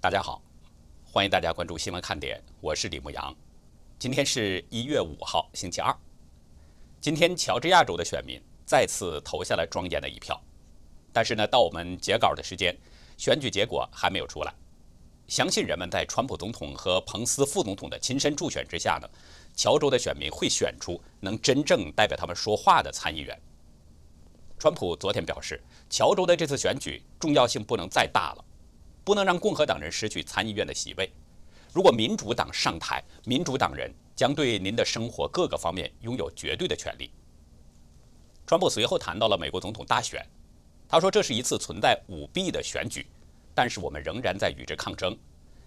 大家好，欢迎大家关注新闻看点，我是李牧阳。今天是一月五号，星期二。今天，乔治亚州的选民再次投下了庄严的一票。但是呢，到我们截稿的时间，选举结果还没有出来。相信人们在川普总统和彭斯副总统的亲身助选之下呢，乔州的选民会选出能真正代表他们说话的参议员。川普昨天表示，乔州的这次选举重要性不能再大了，不能让共和党人失去参议院的席位。如果民主党上台，民主党人将对您的生活各个方面拥有绝对的权利。川普随后谈到了美国总统大选，他说这是一次存在舞弊的选举，但是我们仍然在与之抗争。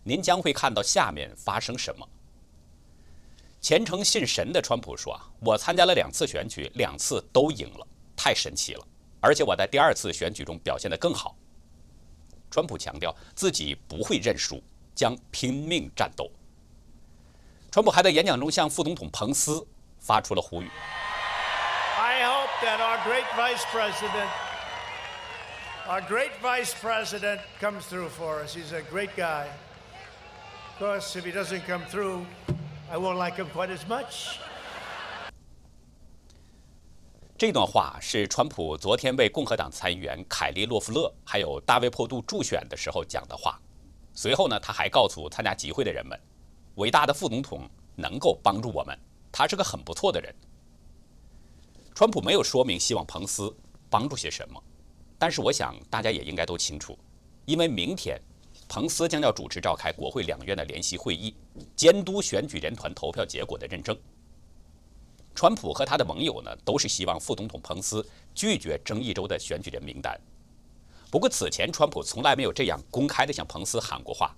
您将会看到下面发生什么。虔诚信神的川普说：“啊，我参加了两次选举，两次都赢了。”太神奇了，而且我在第二次选举中表现得更好。川普强调自己不会认输，将拼命战斗。川普还在演讲中向副总统彭斯发出了呼吁。I hope that our great vice president, our great vice president comes through for us. He's a great guy. Of course, if he doesn't come through, I won't like him quite as much. 这段话是川普昨天为共和党参议员凯利·洛夫勒还有大卫·珀杜助选的时候讲的话。随后呢，他还告诉参加集会的人们：“伟大的副总统能够帮助我们，他是个很不错的人。”川普没有说明希望彭斯帮助些什么，但是我想大家也应该都清楚，因为明天彭斯将要主持召开国会两院的联席会议，监督选举人团投票结果的认证。川普和他的盟友呢，都是希望副总统彭斯拒绝争议州的选举人名单。不过此前川普从来没有这样公开的向彭斯喊过话，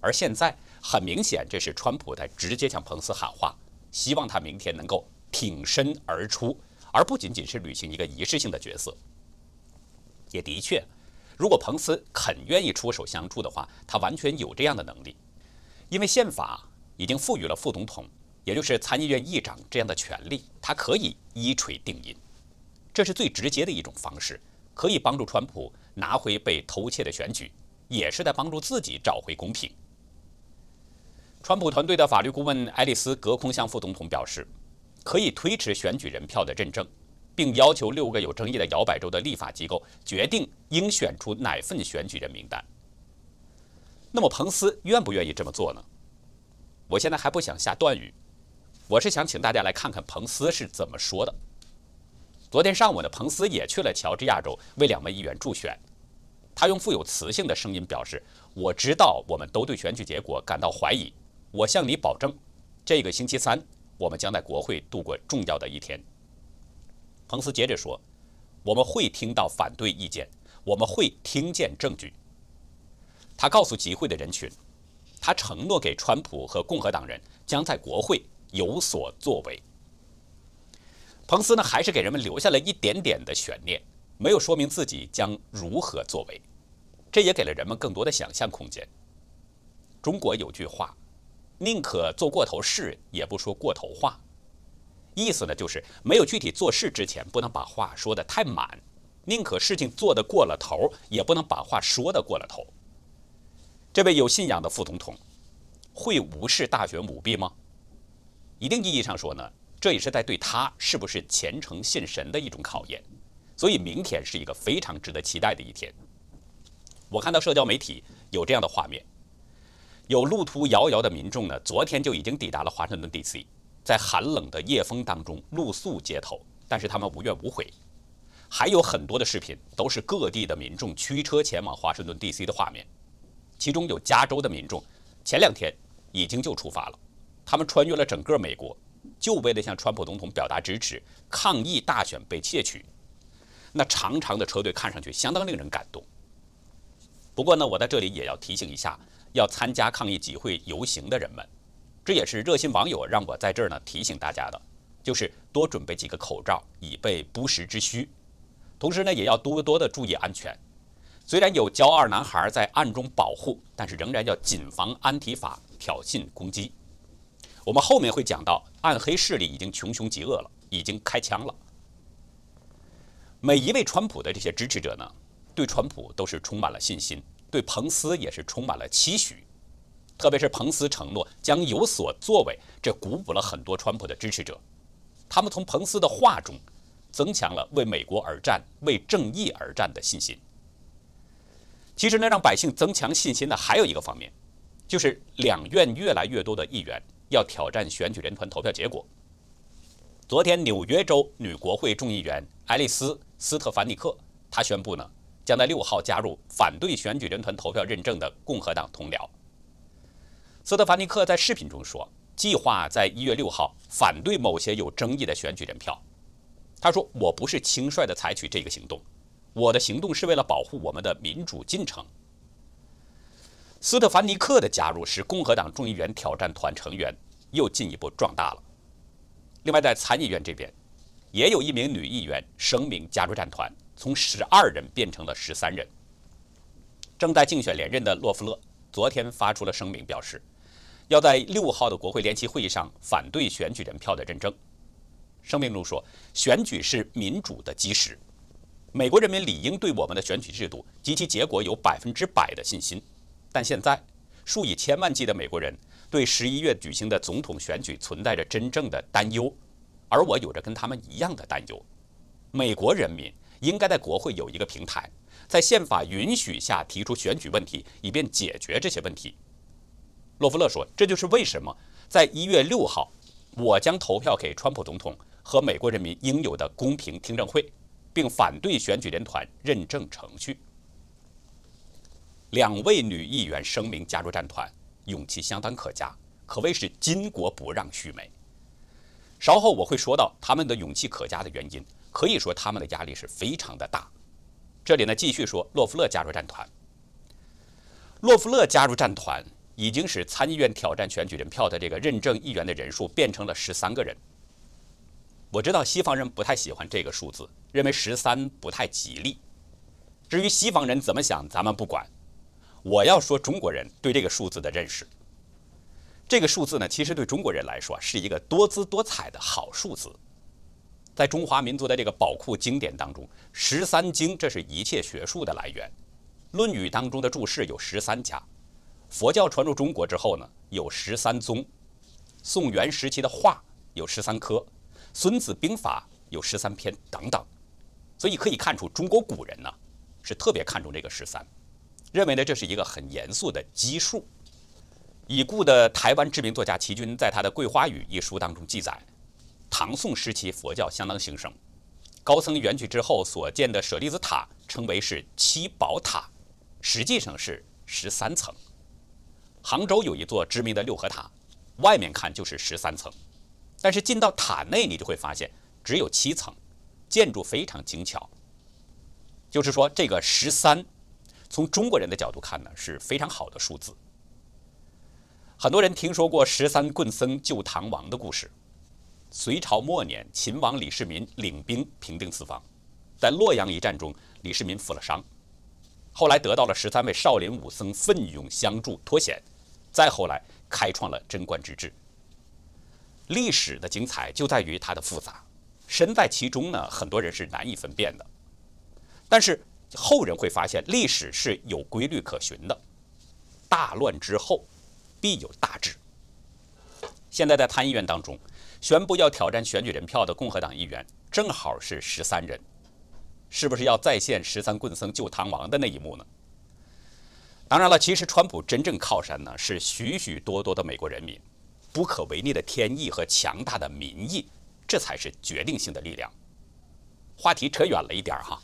而现在很明显，这是川普在直接向彭斯喊话，希望他明天能够挺身而出，而不仅仅是履行一个仪式性的角色。也的确，如果彭斯肯愿意出手相助的话，他完全有这样的能力，因为宪法已经赋予了副总统。也就是参议院议长这样的权利，他可以一锤定音，这是最直接的一种方式，可以帮助川普拿回被偷窃的选举，也是在帮助自己找回公平。川普团队的法律顾问爱丽丝·隔空向副总统表示，可以推迟选举人票的认证，并要求六个有争议的摇摆州的立法机构决定应选出哪份选举人名单。那么彭斯愿不愿意这么做呢？我现在还不想下断语。我是想请大家来看看彭斯是怎么说的。昨天上午呢，彭斯也去了乔治亚州为两位议员助选。他用富有磁性的声音表示：“我知道我们都对选举结果感到怀疑。我向你保证，这个星期三我们将在国会度过重要的一天。”彭斯接着说：“我们会听到反对意见，我们会听见证据。”他告诉集会的人群，他承诺给川普和共和党人将在国会。有所作为，彭斯呢还是给人们留下了一点点的悬念，没有说明自己将如何作为，这也给了人们更多的想象空间。中国有句话，宁可做过头事，也不说过头话，意思呢就是没有具体做事之前，不能把话说得太满，宁可事情做得过了头，也不能把话说得过了头。这位有信仰的副总统，会无视大选舞弊吗？一定意义上说呢，这也是在对他是不是虔诚信神的一种考验，所以明天是一个非常值得期待的一天。我看到社交媒体有这样的画面，有路途遥遥的民众呢，昨天就已经抵达了华盛顿 D.C.，在寒冷的夜风当中露宿街头，但是他们无怨无悔。还有很多的视频都是各地的民众驱车前往华盛顿 D.C. 的画面，其中有加州的民众，前两天已经就出发了。他们穿越了整个美国，就为了向川普总统表达支持，抗议大选被窃取。那长长的车队看上去相当令人感动。不过呢，我在这里也要提醒一下，要参加抗议集会游行的人们，这也是热心网友让我在这儿呢提醒大家的，就是多准备几个口罩，以备不时之需。同时呢，也要多多的注意安全。虽然有骄傲男孩在暗中保护，但是仍然要谨防安提法挑衅攻击。我们后面会讲到，暗黑势力已经穷凶极恶了，已经开枪了。每一位川普的这些支持者呢，对川普都是充满了信心，对彭斯也是充满了期许，特别是彭斯承诺将有所作为，这鼓舞了很多川普的支持者。他们从彭斯的话中增强了为美国而战、为正义而战的信心。其实呢，让百姓增强信心的还有一个方面，就是两院越来越多的议员要挑战选举人团投票结果。昨天，纽约州女国会众议员爱丽丝·斯特凡尼克，她宣布呢，将在六号加入反对选举人团投票认证的共和党同僚。斯特凡尼克在视频中说。计划在一月六号反对某些有争议的选举人票。他说：“我不是轻率地采取这个行动，我的行动是为了保护我们的民主进程。”斯特凡尼克的加入使共和党众议员挑战团成员又进一步壮大了。另外，在参议院这边，也有一名女议员声明加入战团，从十二人变成了十三人。正在竞选连任的洛夫勒昨天发出了声明，表示。要在六号的国会联席会议上反对选举人票的认证。声明中说，选举是民主的基石，美国人民理应对我们的选举制度及其结果有百分之百的信心。但现在，数以千万计的美国人对十一月举行的总统选举存在着真正的担忧，而我有着跟他们一样的担忧。美国人民应该在国会有一个平台，在宪法允许下提出选举问题，以便解决这些问题。洛夫勒说：“这就是为什么在一月六号，我将投票给川普总统和美国人民应有的公平听证会，并反对选举人团认证程序。”两位女议员声明加入战团，勇气相当可嘉，可谓是巾帼不让须眉。稍后我会说到他们的勇气可嘉的原因，可以说他们的压力是非常的大。这里呢，继续说洛夫勒加入战团。洛夫勒加入战团。已经使参议院挑战选举人票的这个认证议员的人数变成了十三个人。我知道西方人不太喜欢这个数字，认为十三不太吉利。至于西方人怎么想，咱们不管。我要说中国人对这个数字的认识。这个数字呢，其实对中国人来说是一个多姿多彩的好数字。在中华民族的这个宝库经典当中，十三经这是一切学术的来源。《论语》当中的注释有十三家。佛教传入中国之后呢，有十三宗；宋元时期的画有十三科；《孙子兵法》有十三篇等等。所以可以看出，中国古人呢是特别看重这个十三，认为呢这是一个很严肃的基数。已故的台湾知名作家齐君在他的《桂花语》一书当中记载，唐宋时期佛教相当兴盛，高僧远去之后所建的舍利子塔称为是七宝塔，实际上是十三层。杭州有一座知名的六合塔，外面看就是十三层，但是进到塔内，你就会发现只有七层，建筑非常精巧。就是说，这个十三，从中国人的角度看呢，是非常好的数字。很多人听说过十三棍僧救唐王的故事。隋朝末年，秦王李世民领兵平定四方，在洛阳一战中，李世民负了伤。后来得到了十三位少林武僧奋勇相助脱险，再后来开创了贞观之治。历史的精彩就在于它的复杂，身在其中呢，很多人是难以分辨的。但是后人会发现，历史是有规律可循的。大乱之后，必有大治。现在在参议院当中，宣布要挑战选举人票的共和党议员，正好是十三人。是不是要再现十三棍僧救唐王的那一幕呢？当然了，其实川普真正靠山呢是许许多多的美国人民，不可违逆的天意和强大的民意，这才是决定性的力量。话题扯远了一点哈，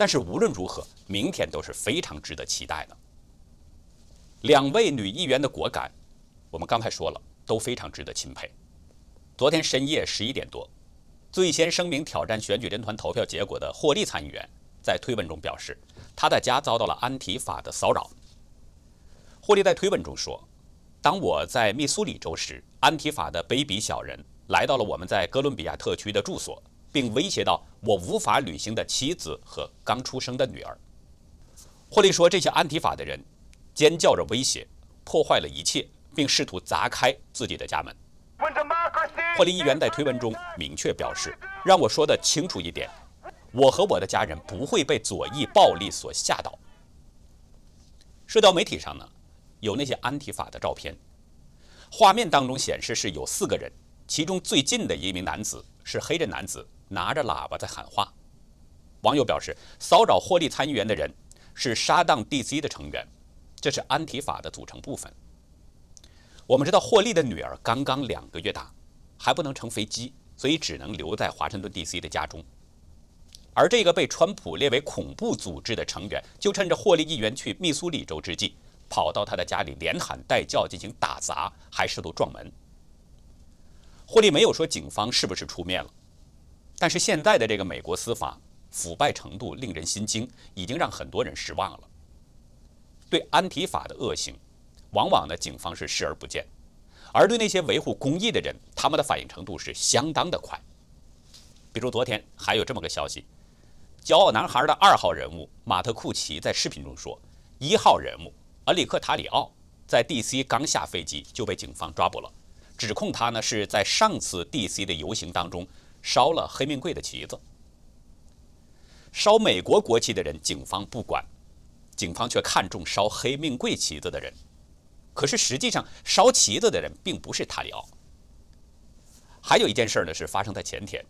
但是无论如何，明天都是非常值得期待的。两位女议员的果敢，我们刚才说了，都非常值得钦佩。昨天深夜十一点多。最先声明挑战选举人团投票结果的霍利参议员，在推文中表示，他的家遭到了安提法的骚扰。霍利在推文中说：“当我在密苏里州时，安提法的卑鄙小人来到了我们在哥伦比亚特区的住所，并威胁到我无法履行的妻子和刚出生的女儿。”霍利说：“这些安提法的人尖叫着威胁，破坏了一切，并试图砸开自己的家门。”霍利议员在推文中明确表示：“让我说的清楚一点，我和我的家人不会被左翼暴力所吓倒。”社交媒体上呢，有那些安提法的照片，画面当中显示是有四个人，其中最近的一名男子是黑人男子，拿着喇叭在喊话。网友表示，骚扰霍利参议员的人是沙当 DC 的成员，这是安提法的组成部分。我们知道霍利的女儿刚刚两个月大，还不能乘飞机，所以只能留在华盛顿 DC 的家中。而这个被川普列为恐怖组织的成员，就趁着霍利议员去密苏里州之际，跑到他的家里连喊带叫进行打砸，还试图撞门。霍利没有说警方是不是出面了，但是现在的这个美国司法腐败程度令人心惊，已经让很多人失望了。对安提法的恶行，往往呢警方是视而不见，而对那些维护公益的人，他们的反应程度是相当的快。比如昨天还有这么个消息。骄傲男孩的二号人物马特库奇在视频中说：“一号人物恩里克塔里奥在 D.C. 刚下飞机就被警方抓捕了，指控他呢是在上次 D.C. 的游行当中烧了黑命贵的旗子。烧美国国旗的人，警方不管，警方却看中烧黑命贵旗子的人。可是实际上烧旗子的人并不是塔里奥。还有一件事呢，是发生在前天。”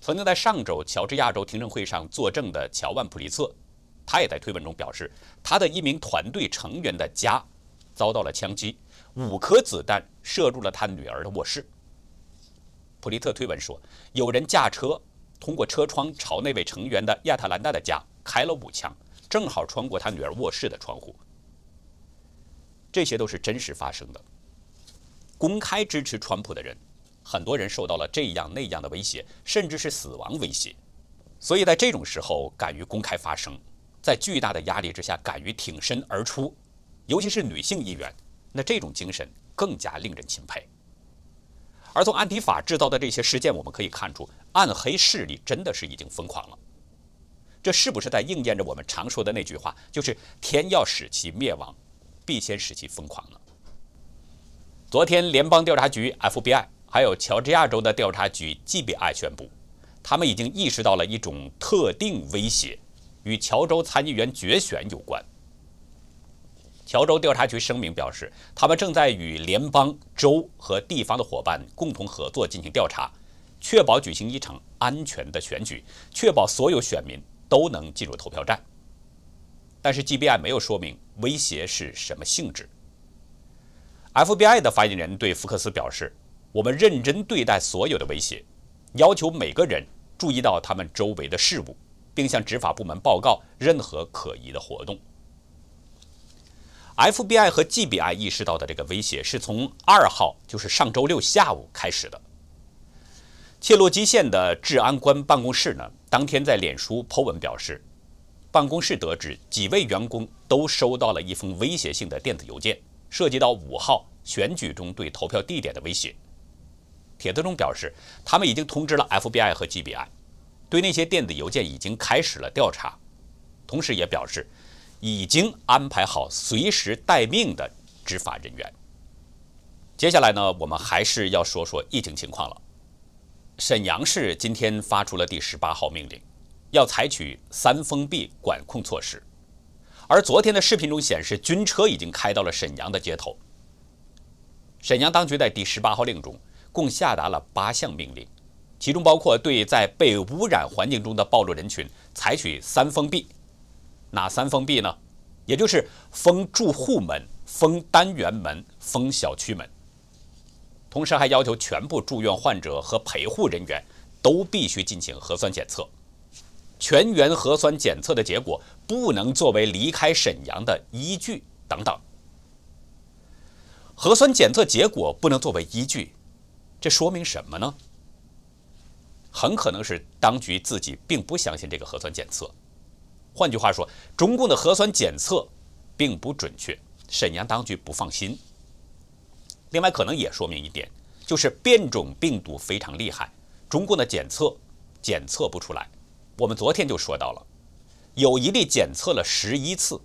曾经在上周乔治亚州听证会上作证的乔万普利策，他也在推文中表示，他的一名团队成员的家遭到了枪击，五颗子弹射入了他女儿的卧室。普利特推文说，有人驾车通过车窗朝那位成员的亚特兰大的家开了五枪，正好穿过他女儿卧室的窗户。这些都是真实发生的。公开支持川普的人。很多人受到了这样那样的威胁，甚至是死亡威胁，所以在这种时候敢于公开发声，在巨大的压力之下敢于挺身而出，尤其是女性议员，那这种精神更加令人钦佩。而从安迪法制造的这些事件，我们可以看出，暗黑势力真的是已经疯狂了。这是不是在应验着我们常说的那句话，就是天要使其灭亡，必先使其疯狂呢？昨天，联邦调查局 FBI。还有乔治亚州的调查局 GBI 宣布，他们已经意识到了一种特定威胁，与乔州参议员决选有关。乔州调查局声明表示，他们正在与联邦、州和地方的伙伴共同合作进行调查，确保举行一场安全的选举，确保所有选民都能进入投票站。但是 GBI 没有说明威胁是什么性质。FBI 的发言人对福克斯表示。我们认真对待所有的威胁，要求每个人注意到他们周围的事物，并向执法部门报告任何可疑的活动。FBI 和 GBI 意识到的这个威胁是从二号，就是上周六下午开始的。切洛基县的治安官办公室呢，当天在脸书 Po 文表示，办公室得知几位员工都收到了一封威胁性的电子邮件，涉及到五号选举中对投票地点的威胁。帖子中表示，他们已经通知了 FBI 和 GBI，对那些电子邮件已经开始了调查，同时也表示已经安排好随时待命的执法人员。接下来呢，我们还是要说说疫情情况了。沈阳市今天发出了第十八号命令，要采取三封闭管控措施，而昨天的视频中显示，军车已经开到了沈阳的街头。沈阳当局在第十八号令中。共下达了八项命令，其中包括对在被污染环境中的暴露人群采取三封闭。哪三封闭呢？也就是封住户门、封单元门、封小区门。同时还要求全部住院患者和陪护人员都必须进行核酸检测，全员核酸检测的结果不能作为离开沈阳的依据等等。核酸检测结果不能作为依据。这说明什么呢？很可能是当局自己并不相信这个核酸检测。换句话说，中共的核酸检测并不准确，沈阳当局不放心。另外，可能也说明一点，就是变种病毒非常厉害，中共的检测检测不出来。我们昨天就说到了，有一例检测了十一次，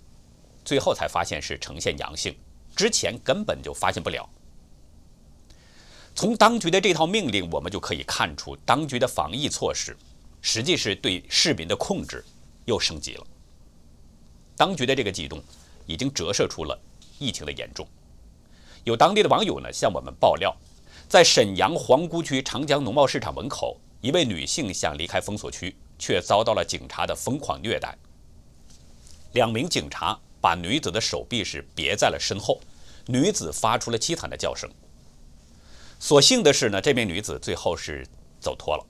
最后才发现是呈现阳性，之前根本就发现不了。从当局的这套命令，我们就可以看出，当局的防疫措施实际是对市民的控制又升级了。当局的这个举动，已经折射出了疫情的严重。有当地的网友呢向我们爆料，在沈阳皇姑区长江农贸市场门口，一位女性想离开封锁区，却遭到了警察的疯狂虐待。两名警察把女子的手臂是别在了身后，女子发出了凄惨的叫声。所幸的是呢，这名女子最后是走脱了。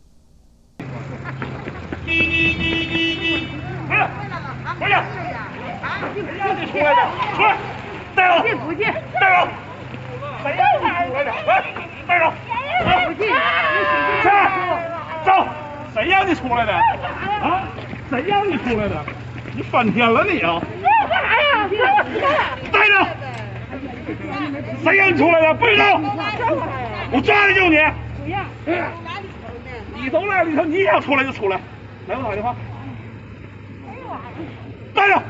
快点！让你出来的，出来！带走！不进，带走！谁让你出来的？来，带走！不进，去，走！谁让你出来的？啊？谁让你出来的？你翻天了你啊！干啥呀？带着！谁让你出来的？不许动！我抓的就你！不要！你都来里头，你想出来就出来。来，我打电话。带着。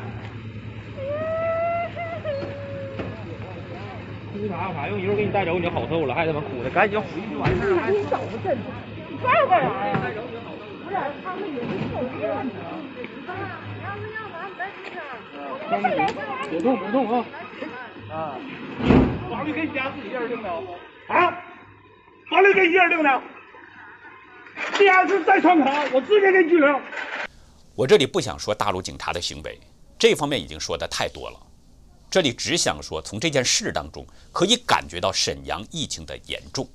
哭啥啥用？一会儿给你带走，你就好受了，还他妈哭的，赶紧回去就完事了。你找不真，你拽我干啥呀？不是，他们也是手机问题。要是要拿，你再听听。别动，别动啊！啊。法律给家自己人定的。啊？法律给一人定的。第二次再闯卡，我直接给拘留。我这里不想说大陆警察的行为，这方面已经说的太多了。这里只想说，从这件事当中可以感觉到沈阳疫情的严重。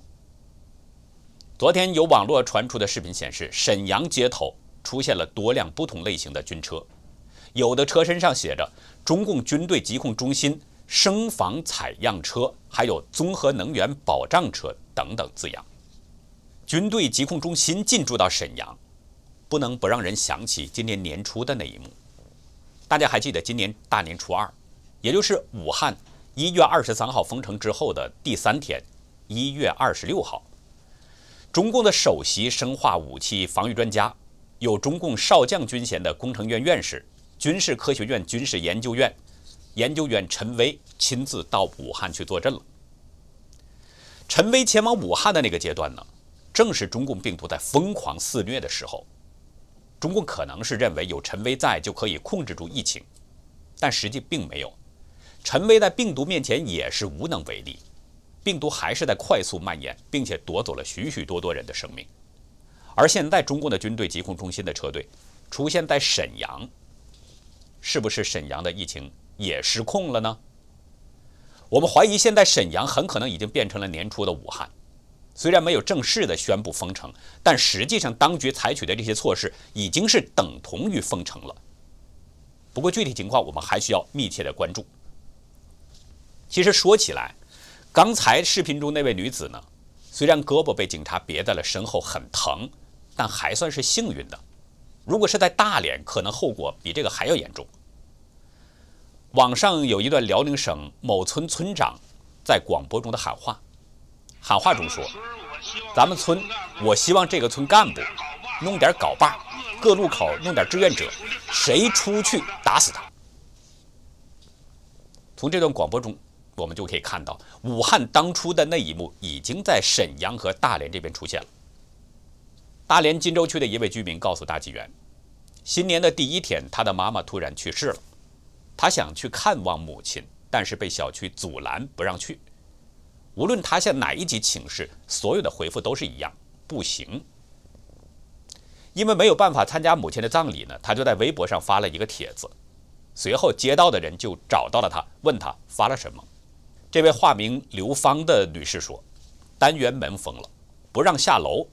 昨天有网络传出的视频显示，沈阳街头出现了多辆不同类型的军车，有的车身上写着“中共军队疾控中心生防采样车”，还有“综合能源保障车”等等字样。军队疾控中心进驻到沈阳。不能不让人想起今年年初的那一幕。大家还记得今年大年初二，也就是武汉一月二十三号封城之后的第三天，一月二十六号，中共的首席生化武器防御专家，有中共少将军衔的工程院院士、军事科学院军事研究院研究员陈薇亲自到武汉去坐镇了。陈薇前往武汉的那个阶段呢，正是中共病毒在疯狂肆虐的时候。中共可能是认为有陈薇在就可以控制住疫情，但实际并没有。陈薇在病毒面前也是无能为力，病毒还是在快速蔓延，并且夺走了许许多多人的生命。而现在，中共的军队疾控中心的车队出现在沈阳，是不是沈阳的疫情也失控了呢？我们怀疑，现在沈阳很可能已经变成了年初的武汉。虽然没有正式的宣布封城，但实际上当局采取的这些措施已经是等同于封城了。不过具体情况我们还需要密切的关注。其实说起来，刚才视频中那位女子呢，虽然胳膊被警察别在了身后很疼，但还算是幸运的。如果是在大连，可能后果比这个还要严重。网上有一段辽宁省某村村长在广播中的喊话。喊话中说：“咱们村，我希望这个村干部弄点镐把，各路口弄点志愿者，谁出去打死他。”从这段广播中，我们就可以看到，武汉当初的那一幕已经在沈阳和大连这边出现了。大连金州区的一位居民告诉大纪元，新年的第一天，他的妈妈突然去世了，他想去看望母亲，但是被小区阻拦，不让去。无论他向哪一级请示，所有的回复都是一样，不行。因为没有办法参加母亲的葬礼呢，他就在微博上发了一个帖子。随后街道的人就找到了他，问他发了什么。这位化名刘芳的女士说：“单元门封了，不让下楼。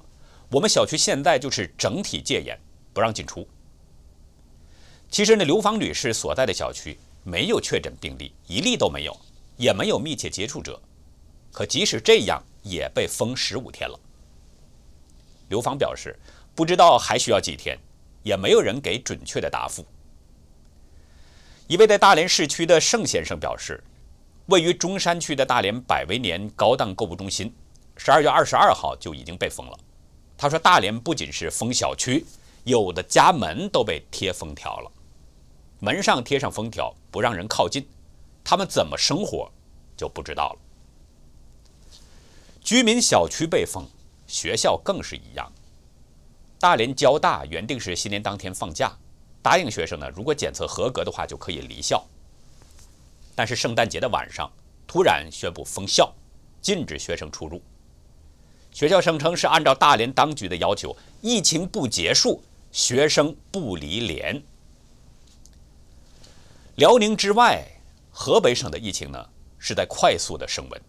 我们小区现在就是整体戒严，不让进出。”其实呢，刘芳女士所在的小区没有确诊病例，一例都没有，也没有密切接触者。可即使这样，也被封十五天了。刘芳表示，不知道还需要几天，也没有人给准确的答复。一位在大连市区的盛先生表示，位于中山区的大连百威年高档购物中心，十二月二十二号就已经被封了。他说，大连不仅是封小区，有的家门都被贴封条了，门上贴上封条，不让人靠近，他们怎么生活就不知道了。居民小区被封，学校更是一样。大连交大原定是新年当天放假，答应学生呢，如果检测合格的话就可以离校。但是圣诞节的晚上突然宣布封校，禁止学生出入。学校声称是按照大连当局的要求，疫情不结束，学生不离连。辽宁之外，河北省的疫情呢是在快速的升温。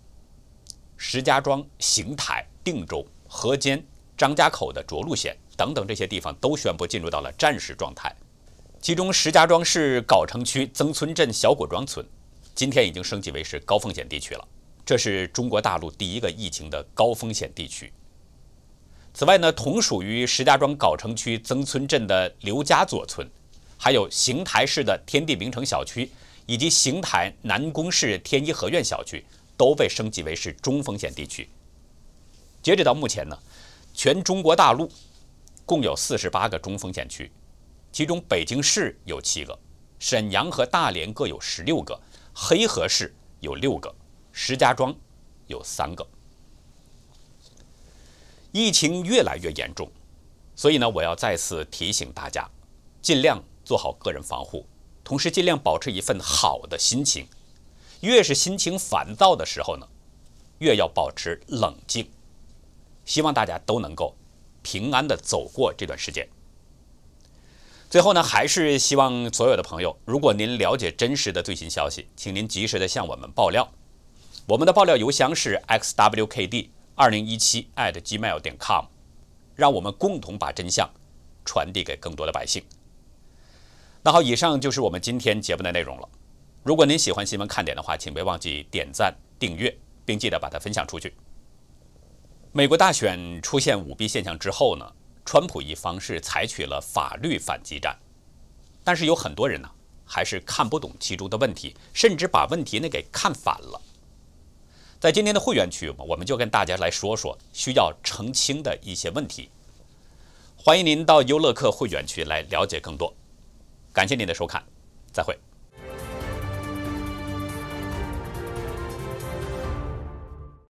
石家庄、邢台、定州、河间、张家口的涿鹿县等等这些地方都宣布进入到了战时状态。其中，石家庄市藁城区曾村镇小果庄村今天已经升级为是高风险地区了。这是中国大陆第一个疫情的高风险地区。此外呢，同属于石家庄藁城区曾村镇的刘家左村，还有邢台市的天地名城小区，以及邢台南宫市天一合院小区。都被升级为是中风险地区。截止到目前呢，全中国大陆共有四十八个中风险区，其中北京市有七个，沈阳和大连各有十六个，黑河市有六个，石家庄有三个。疫情越来越严重，所以呢，我要再次提醒大家，尽量做好个人防护，同时尽量保持一份好的心情。越是心情烦躁的时候呢，越要保持冷静。希望大家都能够平安的走过这段时间。最后呢，还是希望所有的朋友，如果您了解真实的最新消息，请您及时的向我们爆料。我们的爆料邮箱是 xwkd 二零一七 at gmail 点 com，让我们共同把真相传递给更多的百姓。那好，以上就是我们今天节目的内容了。如果您喜欢新闻看点的话，请别忘记点赞、订阅，并记得把它分享出去。美国大选出现舞弊现象之后呢，川普一方是采取了法律反击战，但是有很多人呢还是看不懂其中的问题，甚至把问题呢给看反了。在今天的会员区，我们就跟大家来说说需要澄清的一些问题。欢迎您到优乐客会员区来了解更多。感谢您的收看，再会。